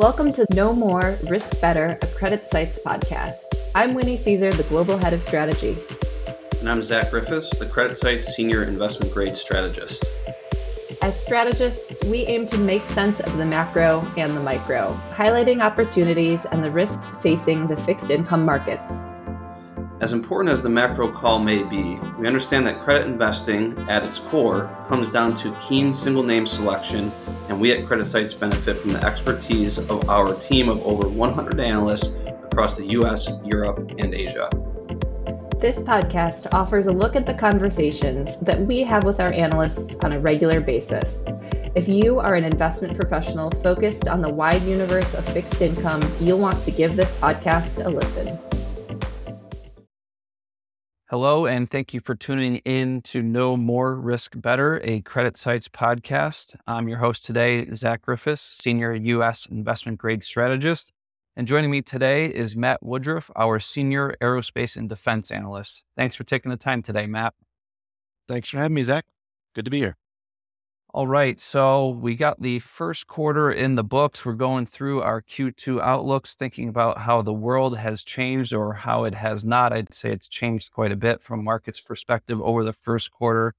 Welcome to Know More, Risk Better, a CreditSights podcast. I'm Winnie Cisar, the Global Head of Strategy. And I'm Zach Griffiths, the CreditSights Senior Investment Grade Strategist. As strategists, we aim to make sense of the macro and the micro, highlighting opportunities and the risks facing the fixed income markets. As important as the macro call may be, we understand that credit investing, at its core, comes down to keen single name selection, and we at CreditSights benefit from the expertise of our team of over 100 analysts across the US, Europe, and Asia. This podcast offers a look at the conversations that we have with our analysts on a regular basis. If you are an investment professional focused on the wide universe of fixed income, you'll want to give this podcast a listen. Hello, and thank you for tuning in to Know More Risk Better, a CreditSights podcast. I'm your host today, Zach Griffiths, Senior U.S. Investment Grade Strategist. And joining me today is Matt Woodruff, our Senior Aerospace and Defense Analyst. Thanks for taking the time today, Matt. Thanks for having me, Zach. Good to be here. All right. So we got the first quarter in the books. We're going through our Q2 outlooks, thinking about how the world has changed or how it has not. I'd say it's changed quite a bit from market's perspective over the first quarter.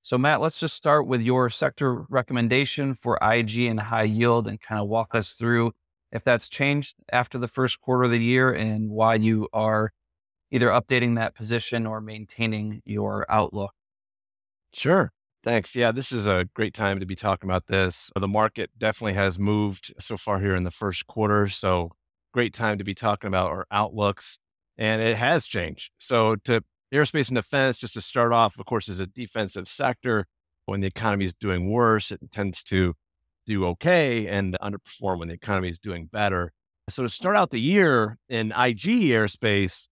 So, Matt, let's just start with your sector recommendation for IG and high yield and kind of walk us through if that's changed after the first quarter of the year and why you are either updating that position or maintaining your outlook. Sure. Thanks. Yeah, this is a great time to be talking about this. The market definitely has moved so far here in the first quarter. So, great time to be talking about our outlooks. And it has changed. So, to aerospace and defense, just to start off, of course, is a defensive sector. When the economy is doing worse, it tends to do okay and underperform when the economy is doing better. So, to start out the year in IG aerospace,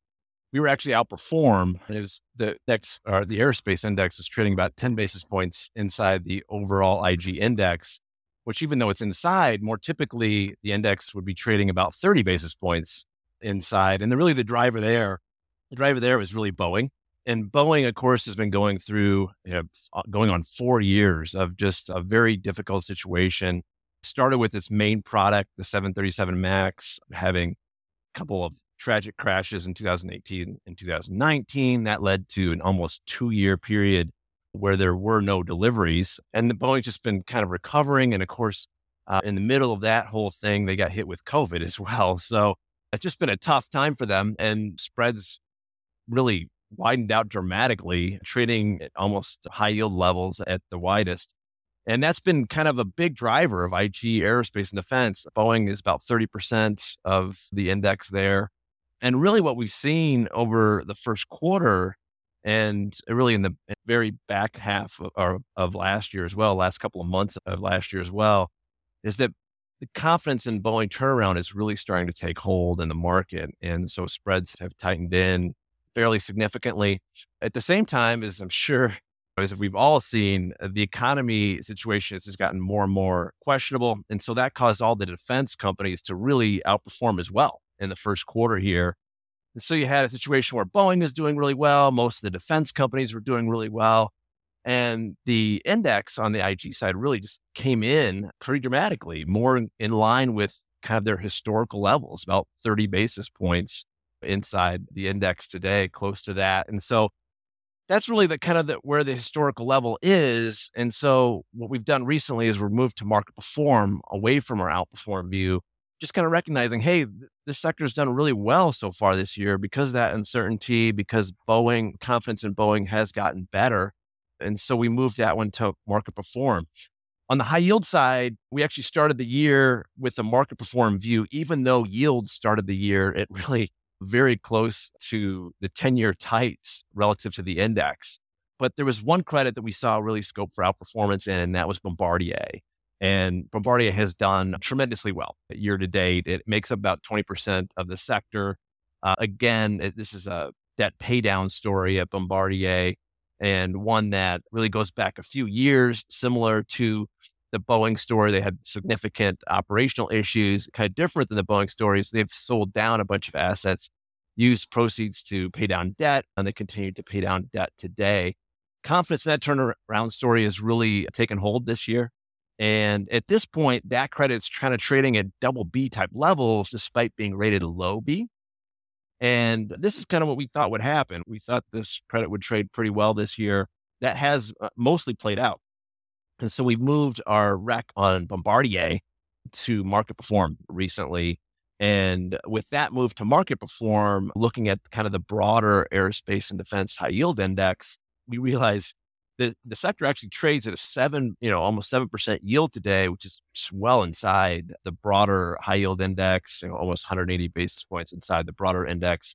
we were actually outperformed. It was the or the aerospace index was trading about 10 basis points inside the overall IG index, which even though it's inside, more typically the index would be trading about 30 basis points inside. And the, really the driver there, the driver there was really Boeing. And Boeing, of course, has been going through, you know, uh, going on four years of just a very difficult situation. Started with its main product, the 737 MAX, having couple of tragic crashes in 2018 and 2019. That led to an almost two year period where there were no deliveries. And the Boeing's just been kind of recovering. And of course, uh, in the middle of that whole thing, they got hit with COVID as well. So it's just been a tough time for them. And spreads really widened out dramatically, trading at almost high yield levels at the widest. And that's been kind of a big driver of IG aerospace and defense. Boeing is about 30% of the index there. And really, what we've seen over the first quarter and really in the very back half of, of last year as well, last couple of months of last year as well, is that the confidence in Boeing turnaround is really starting to take hold in the market. And so spreads have tightened in fairly significantly. At the same time, as I'm sure as we've all seen, uh, the economy situation has gotten more and more questionable. And so that caused all the defense companies to really outperform as well in the first quarter here. And so you had a situation where Boeing is doing really well. Most of the defense companies were doing really well. And the index on the IG side really just came in pretty dramatically, more in line with kind of their historical levels, about 30 basis points inside the index today, close to that. And so that's really the kind of the, where the historical level is. And so what we've done recently is we're moved to market perform away from our outperform view, just kind of recognizing, hey, this sector has done really well so far this year because of that uncertainty, because Boeing confidence in Boeing has gotten better. And so we moved that one to market perform. On the high yield side, we actually started the year with a market perform view, even though yields started the year at really very close to the 10 year tights relative to the index. But there was one credit that we saw really scope for outperformance in, and that was Bombardier. And Bombardier has done tremendously well year to date. It makes up about 20% of the sector. Uh, again, it, this is a debt paydown story at Bombardier and one that really goes back a few years, similar to the Boeing story. They had significant operational issues, kind of different than the Boeing stories. They've sold down a bunch of assets, used proceeds to pay down debt, and they continue to pay down debt today. Confidence in that turnaround story has really taken hold this year. And at this point, that credit's kind of trading at double B type levels despite being rated low B. And this is kind of what we thought would happen. We thought this credit would trade pretty well this year. That has uh, mostly played out. And so we've moved our rec on Bombardier to market perform recently. And with that move to market perform, looking at kind of the broader aerospace and defense high yield index, we realized that the sector actually trades at a seven, you know, almost 7% yield today, which is well inside the broader high yield index, you know, almost 180 basis points inside the broader index.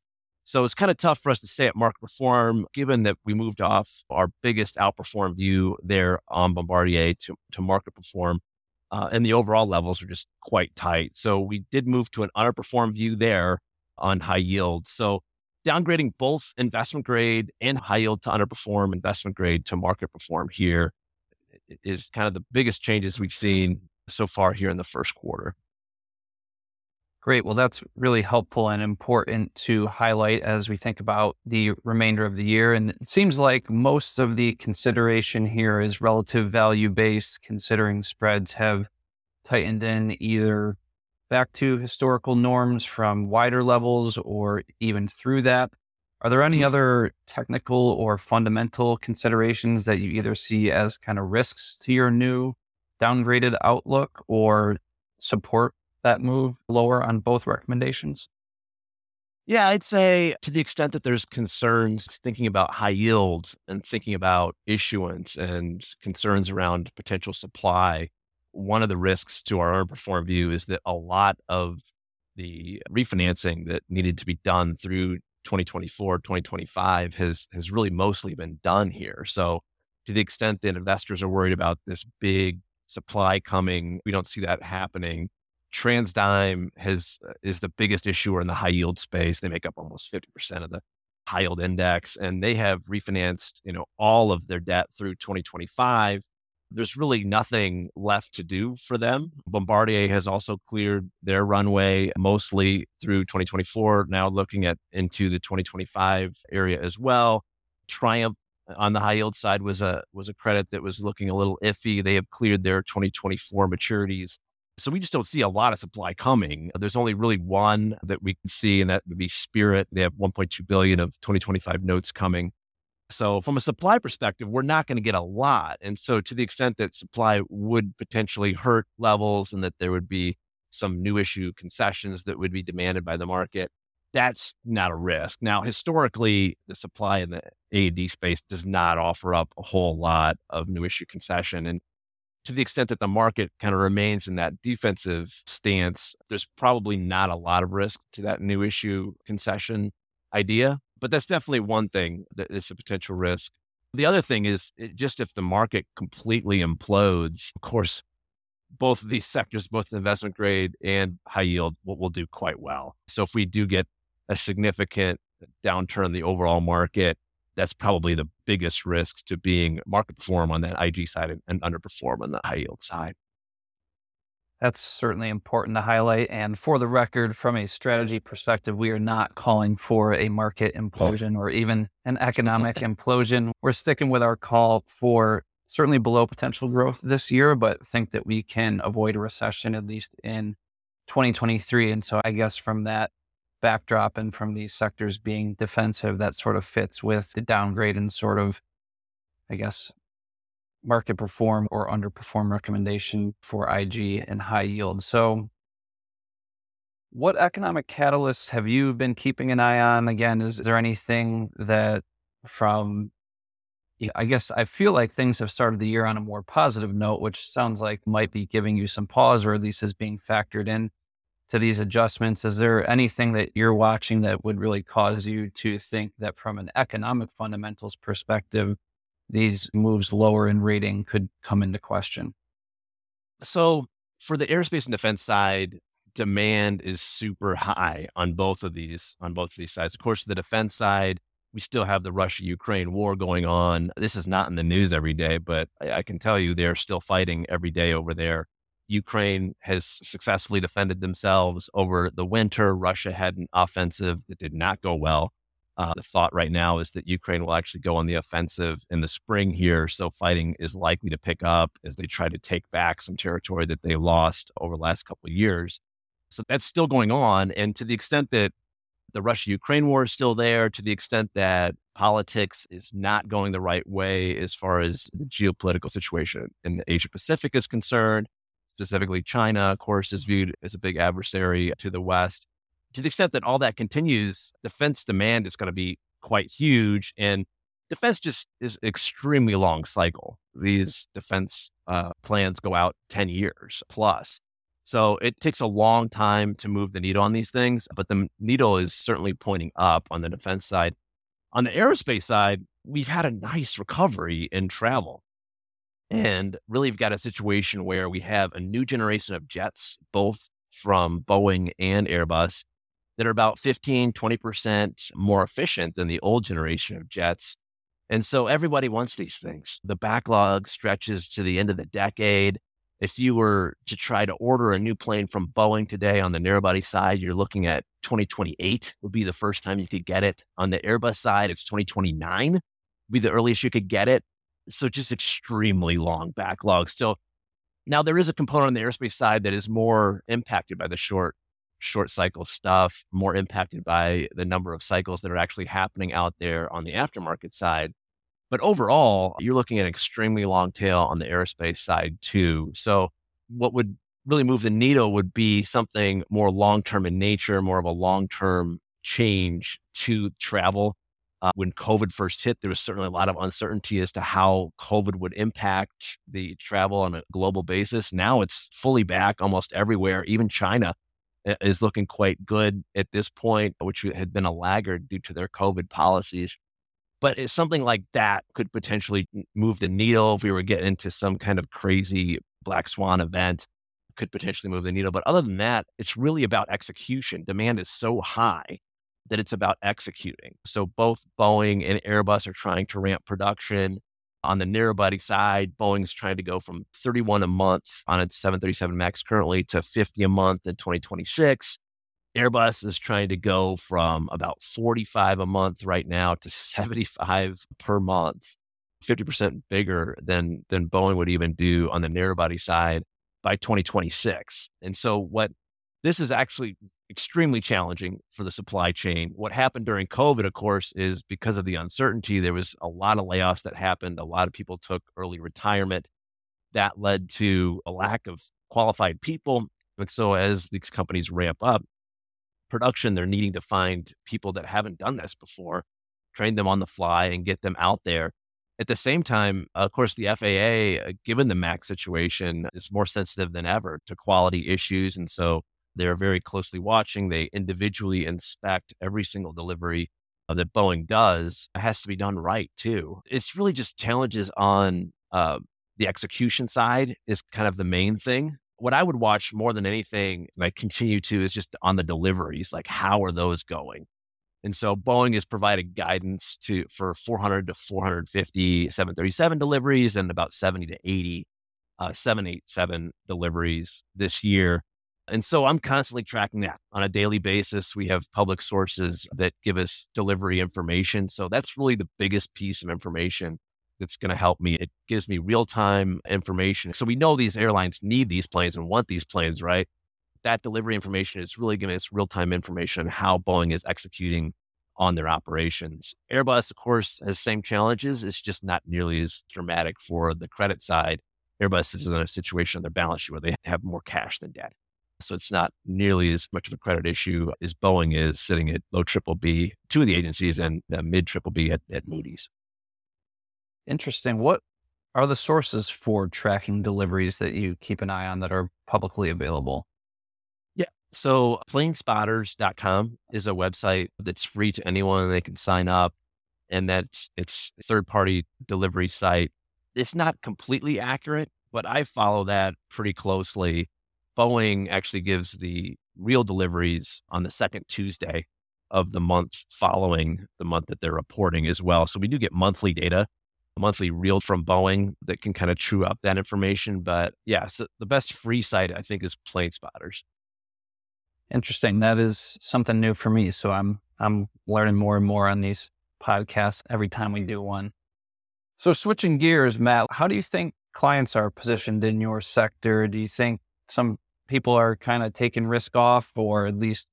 So it's kind of tough for us to stay at market perform, given that we moved off our biggest outperform view there on Bombardier to, to market perform. Uh, and the overall levels are just quite tight. So we did move to an underperform view there on high yield. So downgrading both investment grade and high yield to underperform, investment grade to market perform here is kind of the biggest changes we've seen so far here in the first quarter. Great. Well, that's really helpful and important to highlight as we think about the remainder of the year. And it seems like most of the consideration here is relative value based, considering spreads have tightened in either back to historical norms from wider levels or even through that. Are there any other technical or fundamental considerations that you either see as kind of risks to your new downgraded outlook or support that move lower on both recommendations? Yeah, I'd say to the extent that there's concerns thinking about high yields and thinking about issuance and concerns around potential supply, one of the risks to our underperform view is that a lot of the refinancing that needed to be done through 2024, 2025 has has really mostly been done here. So to the extent that investors are worried about this big supply coming, we don't see that happening. TransDigm has uh, is the biggest issuer in the high yield space. They make up almost 50% of the high yield index and they have refinanced, you know, all of their debt through 2025. There's really nothing left to do for them. Bombardier has also cleared their runway mostly through 2024, now looking at into the 2025 area as well. Triumph on the high yield side was a was a credit that was looking a little iffy. They have cleared their 2024 maturities so we just don't see a lot of supply coming. There's only really one that we can see, and that would be Spirit. They have 1.2 billion of 2025 notes coming. So from a supply perspective, we're not going to get a lot. And so to the extent that supply would potentially hurt levels and that there would be some new issue concessions that would be demanded by the market, that's not a risk. Now, historically, the supply in the A&D space does not offer up a whole lot of new issue concession. And to the extent that the market kind of remains in that defensive stance, there's probably not a lot of risk to that new issue concession idea. But that's definitely one thing that is a potential risk. The other thing is just if the market completely implodes, of course, both of these sectors, both investment grade and high yield, will, will do quite well. So if we do get a significant downturn in the overall market, that's probably the biggest risk to being market perform on that IG side and, and underperform on the high yield side. That's certainly important to highlight. And for the record, from a strategy perspective, we are not calling for a market implosion or even an economic implosion. We're sticking with our call for certainly below potential growth this year, but think that we can avoid a recession at least in 2023. And so I guess from that backdrop and from these sectors being defensive, that sort of fits with the downgrade and sort of, I guess, market perform or underperform recommendation for IG and high yield. So, what economic catalysts have you been keeping an eye on? Again, is, there anything that from I guess I feel like things have started the year on a more positive note, which sounds like might be giving you some pause or at least is being factored in to these adjustments? Is there anything that you're watching that would really cause you to think that from an economic fundamentals perspective, these moves lower in rating could come into question? So, for the aerospace and defense side, demand is super high on both of these on both of these sides. Of course, the defense side, we still have the Russia Ukraine war going on. This is not in the news every day, but I, I can tell you they're still fighting every day over there. Ukraine has successfully defended themselves over the winter. Russia had an offensive that did not go well. Uh, the thought right now is that Ukraine will actually go on the offensive in the spring here. So fighting is likely to pick up as they try to take back some territory that they lost over the last couple of years. So that's still going on. And to the extent that the Russia Ukraine war is still there, to the extent that politics is not going the right way as far as the geopolitical situation in the Asia Pacific is concerned, specifically China, of course, is viewed as a big adversary to the West to the extent that all that continues, defense demand is going to be quite huge. And defense just is extremely long cycle. These defense uh, plans go out 10 years plus. So it takes a long time to move the needle on these things, but the needle is certainly pointing up on the defense side. On the aerospace side, we've had a nice recovery in travel. And really, we've got a situation where we have a new generation of jets, both from Boeing and Airbus, that are about 15, 20% more efficient than the old generation of jets. And so everybody wants these things. The backlog stretches to the end of the decade. If you were to try to order a new plane from Boeing today on the narrowbody side, you're looking at 2028 would be the first time you could get it. On the Airbus side, it's 2029 would be the earliest you could get it. So just extremely long backlog still. Now there is a component on the aerospace side that is more impacted by the short short cycle stuff, more impacted by the number of cycles that are actually happening out there on the aftermarket side. But overall, you're looking at an extremely long tail on the aerospace side too. So, what would really move the needle would be something more long term in nature, more of a long term change to travel. Uh, when COVID first hit, there was certainly a lot of uncertainty as to how COVID would impact the travel on a global basis. Now it's fully back almost everywhere, even China is looking quite good at this point, which had been a laggard due to their COVID policies. But something like that could potentially move the needle if we were getting into some kind of crazy black swan event, could potentially move the needle. But other than that, it's really about execution. Demand is so high that it's about executing. So both Boeing and Airbus are trying to ramp production. On the narrow body side, Boeing's trying to go from 31 a month on its 737 MAX currently to 50 a month in 2026. Airbus is trying to go from about 45 a month right now to 75 per month, 50% bigger than than Boeing would even do on the narrow body side by 2026. And so what this is actually extremely challenging for the supply chain. What happened during COVID, of course, is because of the uncertainty, there was a lot of layoffs that happened. A lot of people took early retirement. That led to a lack of qualified people. And so, as these companies ramp up production, they're needing to find people that haven't done this before, train them on the fly, and get them out there. At the same time, of course, the FAA, uh, given the MAX situation, is more sensitive than ever to quality issues. And so they're very closely watching. They individually inspect every single delivery uh, that Boeing does. It has to be done right too. It's really just challenges on uh, the execution side is kind of the main thing. What I would watch more than anything, and I continue to, is just on the deliveries. Like, how are those going? And so Boeing has provided guidance to for 400 to 450 737 deliveries and about 70 to 80 uh, 787 deliveries this year. And so I'm constantly tracking that on a daily basis. We have public sources that give us delivery information. So that's really the biggest piece of information that's going to help me. It gives me real time information. So we know these airlines need these planes and want these planes, right? That delivery information is really giving us real time information on how Boeing is executing on their operations. Airbus, of course, has same challenges. It's just not nearly as dramatic for the credit side. Airbus is in a situation on their balance sheet where they have more cash than debt. So it's not nearly as much of a credit issue as Boeing is sitting at low triple B, two of the agencies, and the mid triple B at, at Moody's. Interesting. What are the sources for tracking deliveries that you keep an eye on that are publicly available? Yeah. So planespotters.com is a website that's free to anyone. They can sign up and that's it's third party delivery site. It's not completely accurate, but I follow that pretty closely Boeing actually gives the real deliveries on the second Tuesday of the month following the month that they're reporting as well. So we do get monthly data, monthly real from Boeing that can kind of true up that information. But yeah, so the best free site I think is Plane Spotters. Interesting. That is something new for me. So I'm I'm learning more and more on these podcasts every time we do one. So, switching gears, Matt, how do you think clients are positioned in your sector? Do you think some people are kind of taking risk off or at least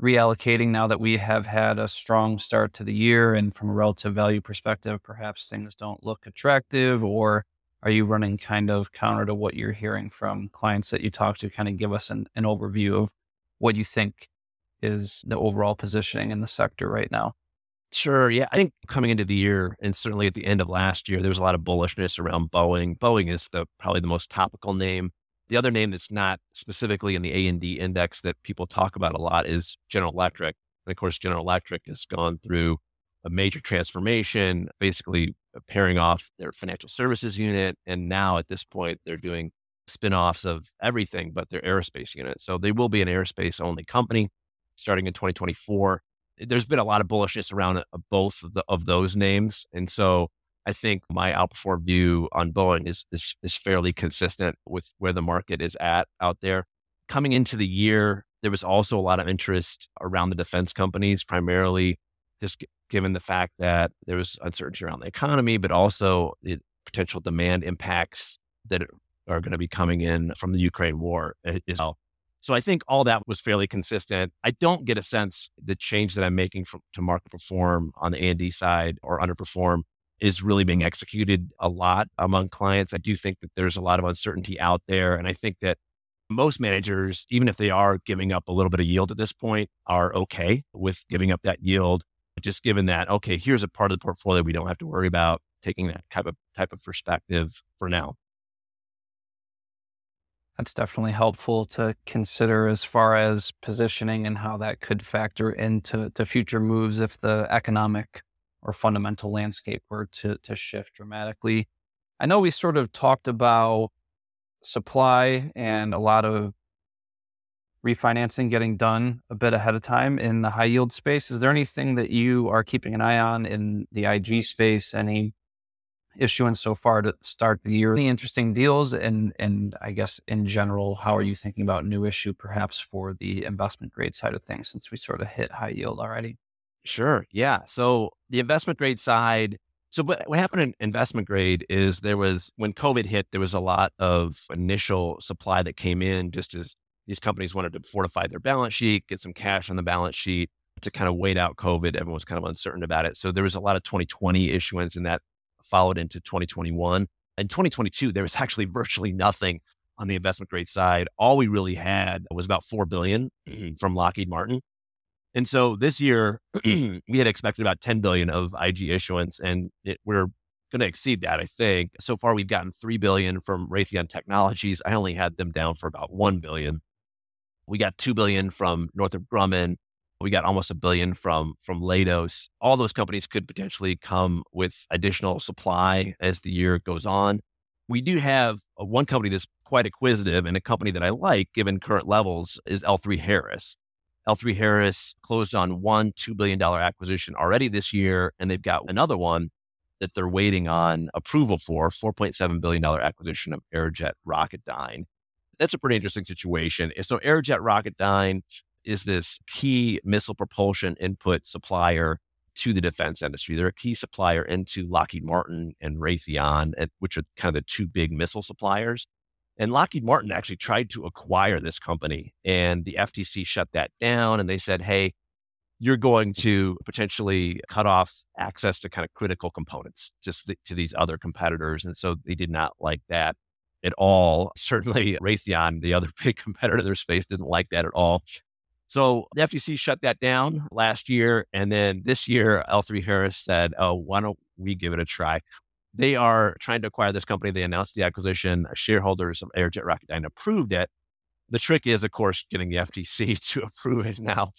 reallocating now that we have had a strong start to the year and from a relative value perspective, perhaps things don't look attractive? Or are you running kind of counter to what you're hearing from clients that you talk to? Kind of give us an, an overview of what you think is the overall positioning in the sector right now. Sure. Yeah. I think coming into the year and certainly at the end of last year, there was a lot of bullishness around Boeing. Boeing is the probably the most topical name. The other name that's not specifically in the A and D index that people talk about a lot is General Electric. And of course, General Electric has gone through a major transformation, basically pairing off their financial services unit. And now at this point, they're doing spin-offs of everything but their aerospace unit. So they will be an aerospace only company starting in 2024 there's been a lot of bullishness around uh, both of, the, of those names. And so I think my outperform view on Boeing is, is, is fairly consistent with where the market is at out there. Coming into the year, there was also a lot of interest around the defense companies, primarily just g- given the fact that there was uncertainty around the economy, but also the potential demand impacts that are going to be coming in from the Ukraine war as well. So I think all that was fairly consistent. I don't get a sense the change that I'm making from, to market perform on the A&D side or underperform is really being executed a lot among clients. I do think that there's a lot of uncertainty out there. And I think that most managers, even if they are giving up a little bit of yield at this point, are okay with giving up that yield. Just given that, okay, here's a part of the portfolio we don't have to worry about taking that type of type of perspective for now that's definitely helpful to consider as far as positioning and how that could factor into to future moves if the economic or fundamental landscape were to, to shift dramatically. I know we sort of talked about supply and a lot of refinancing getting done a bit ahead of time in the high yield space. Is there anything that you are keeping an eye on in the IG space? Any issuance so far to start the year? Any interesting deals? And and I guess in general, how are you thinking about new issue perhaps for the investment grade side of things since we sort of hit high yield already? Sure. Yeah. So the investment grade side. So what, what happened in investment grade is there was when COVID hit, there was a lot of initial supply that came in just as these companies wanted to fortify their balance sheet, get some cash on the balance sheet to kind of wait out COVID. Everyone was kind of uncertain about it. So there was a lot of 2020 issuance and that followed into 2021. In 2022, there was actually virtually nothing on the investment grade side. All we really had was about 4 billion from Lockheed Martin. And so this year hmm. we had expected about 10 billion of IG issuance and it, we're going to exceed that, I think. So far we've gotten 3 billion from Raytheon Technologies. I only had them down for about 1 billion. We got 2 billion from Northrop Grumman we got almost a billion from from Leidos. All those companies could potentially come with additional supply as the year goes on. We do have uh, one company that's quite acquisitive and a company that I like given current levels is L3 Harris. L3 Harris closed on one $2 billion acquisition already this year, and they've got another one that they're waiting on approval for $4.7 billion acquisition of Aerojet Rocketdyne. That's a pretty interesting situation. So, Aerojet Rocketdyne is this key missile propulsion input supplier to the defense industry. They're a key supplier into Lockheed Martin and Raytheon, which are kind of the two big missile suppliers. And Lockheed Martin actually tried to acquire this company, and the FTC shut that down. And they said, hey, you're going to potentially cut off access to kind of critical components just to these other competitors. And so they did not like that at all. Certainly, Raytheon, the other big competitor in their space, didn't like that at all. So the FTC shut that down last year. And then this year, L3 Harris said, oh, why don't we give it a try? They are trying to acquire this company. They announced the acquisition. Shareholders of Aerojet Rocketdyne approved it. The trick is, of course, getting the FTC to approve it now.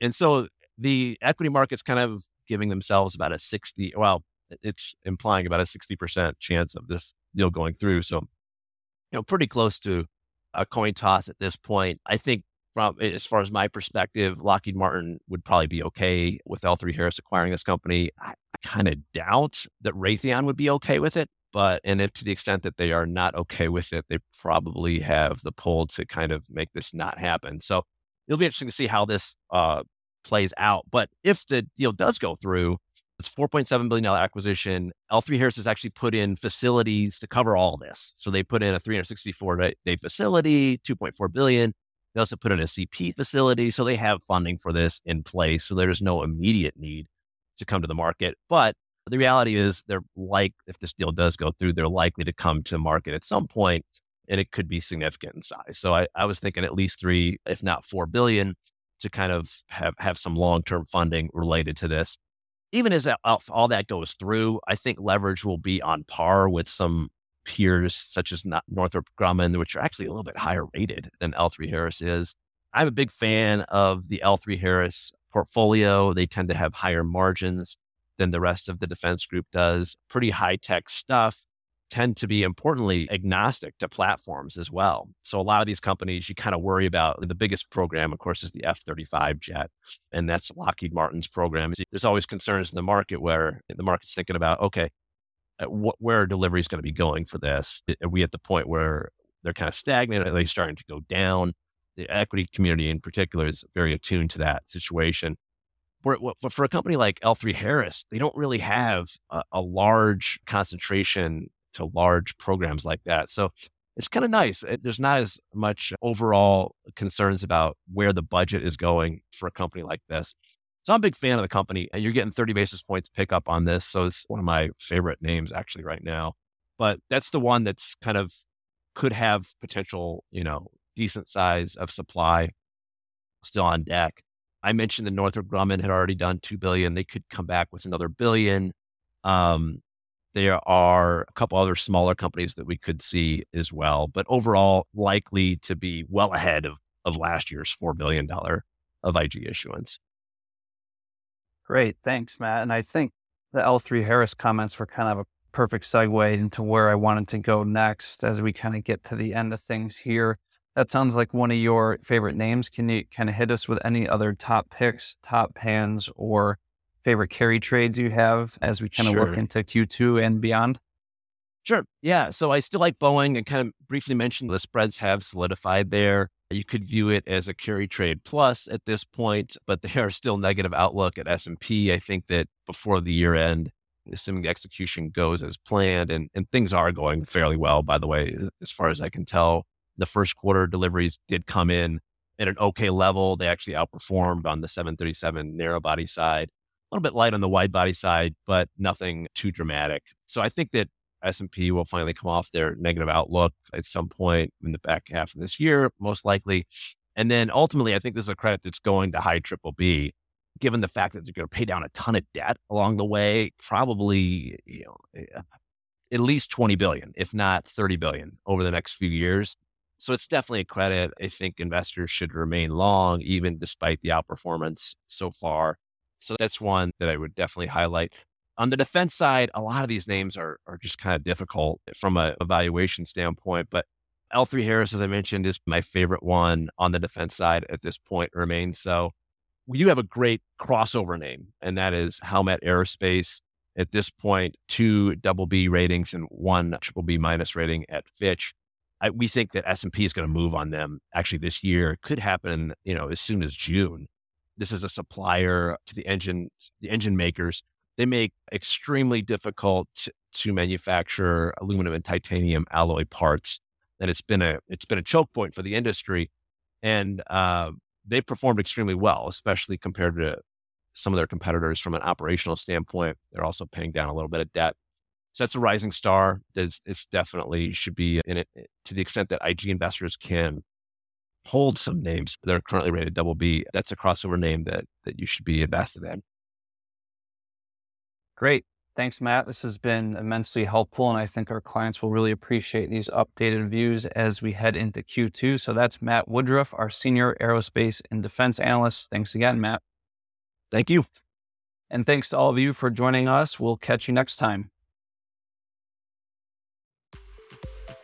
And so the equity market's kind of giving themselves about a 60, well, it's implying about a 60% chance of this deal going through. So, you know, pretty close to a coin toss at this point. I think from as far as my perspective, Lockheed Martin would probably be okay with L3 Harris acquiring this company. I kind of doubt that Raytheon would be okay with it. But, and if to the extent that they are not okay with it, they probably have the pull to kind of make this not happen. So it'll be interesting to see how this uh, plays out. But if the deal does go through, it's $4.7 billion acquisition. L3 Harris has actually put in facilities to cover all this. So they put in a 364 day facility, 2.4 billion. They also put in a CP facility. So they have funding for this in place. So there's no immediate need to come to the market. But the reality is they're like, if this deal does go through, they're likely to come to market at some point and it could be significant in size. So I, I was thinking at least three, if not four billion to kind of have, have some long-term funding related to this even as all that goes through, I think leverage will be on par with some peers such as Northrop Grumman, which are actually a little bit higher rated than L3 Harris is. I'm a big fan of the L3 Harris portfolio. They tend to have higher margins than the rest of the defense group does. Pretty high tech stuff tend to be importantly agnostic to platforms as well. So a lot of these companies you kind of worry about the biggest program of course is the F35 jet and that's Lockheed Martin's program. There's always concerns in the market where the market's thinking about okay uh, where delivery is going to be going for this. Are we at the point where they're kind of stagnant? Are they starting to go down? The equity community in particular is very attuned to that situation. But for a company like L3 Harris, they don't really have a, a large concentration to large programs like that. So it's kind of nice. It, there's not as much overall concerns about where the budget is going for a company like this. So I'm a big fan of the company, and you're getting 30 basis points pickup on this. So it's one of my favorite names actually right now. But that's the one that's kind of could have potential, you know, decent size of supply still on deck. I mentioned that Northrop Grumman had already done two billion. They could come back with another billion. Um, there are a couple other smaller companies that we could see as well, but overall, likely to be well ahead of, of last year's $4 billion of IG issuance. Great. Thanks, Matt. And I think the L3 Harris comments were kind of a perfect segue into where I wanted to go next as we kind of get to the end of things here. That sounds like one of your favorite names. Can you kind of hit us with any other top picks, top pans, or favorite carry trades you have as we kind of sure. look into Q2 and beyond? Sure. Yeah. So I still like Boeing and kind of briefly mentioned the spreads have solidified there. You could view it as a carry trade plus at this point, but they are still negative outlook at S&P. I think that before the year end, assuming the execution goes as planned and, and things are going fairly well, by the way, as far as I can tell, the first quarter deliveries did come in at an okay level. They actually outperformed on the 737 narrow body side a little bit light on the wide body side, but nothing too dramatic. So I think that S&P will finally come off their negative outlook at some point in the back half of this year, most likely. And then ultimately, I think this is a credit that's going to high triple B, given the fact that they're going to pay down a ton of debt along the way, probably you know, eh, at least 20 billion, if not 30 billion over the next few years. So it's definitely a credit I think investors should remain long, even despite the outperformance so far. So that's one that I would definitely highlight. On the defense side, a lot of these names are, are just kind of difficult from a evaluation standpoint. But L3 Harris, as I mentioned, is my favorite one on the defense side at this point, remains so. We do have a great crossover name, and that is Howmet Aerospace. At this point, two double B ratings and one triple B minus rating at Fitch. I, we think that S&P is going to move on them actually this year. It could happen, you know, as soon as June. This is a supplier to the engine, the engine makers. They make extremely difficult to manufacture aluminum and titanium alloy parts, and it's been a it's been a choke point for the industry. And uh, they've performed extremely well, especially compared to some of their competitors from an operational standpoint. They're also paying down a little bit of debt. So that's a rising star. It's, it's definitely should be in it eh, to the extent that IG investors can hold some names that are currently rated double B. That's a crossover name that that you should be invested in. Great. Thanks, Matt. This has been immensely helpful, and I think our clients will really appreciate these updated views as we head into Q2. So that's Matt Woodruff, our senior aerospace and defense analyst. Thanks again, Matt. Thank you. And thanks to all of you for joining us. We'll catch you next time.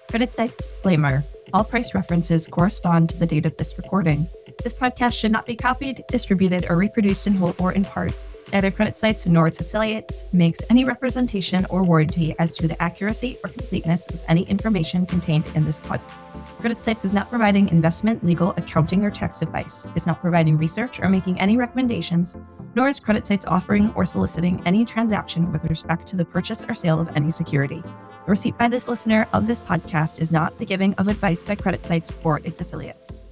CreditSights disclaimer. All price references correspond to the date of this recording. This podcast should not be copied, distributed, or reproduced in whole or in part. Neither CreditSights nor its affiliates makes any representation or warranty as to the accuracy or completeness of any information contained in this podcast. CreditSights is not providing investment, legal, accounting, or tax advice, is not providing research or making any recommendations, nor is CreditSights offering or soliciting any transaction with respect to the purchase or sale of any security. The receipt by this listener of this podcast is not the giving of advice by CreditSights or its affiliates.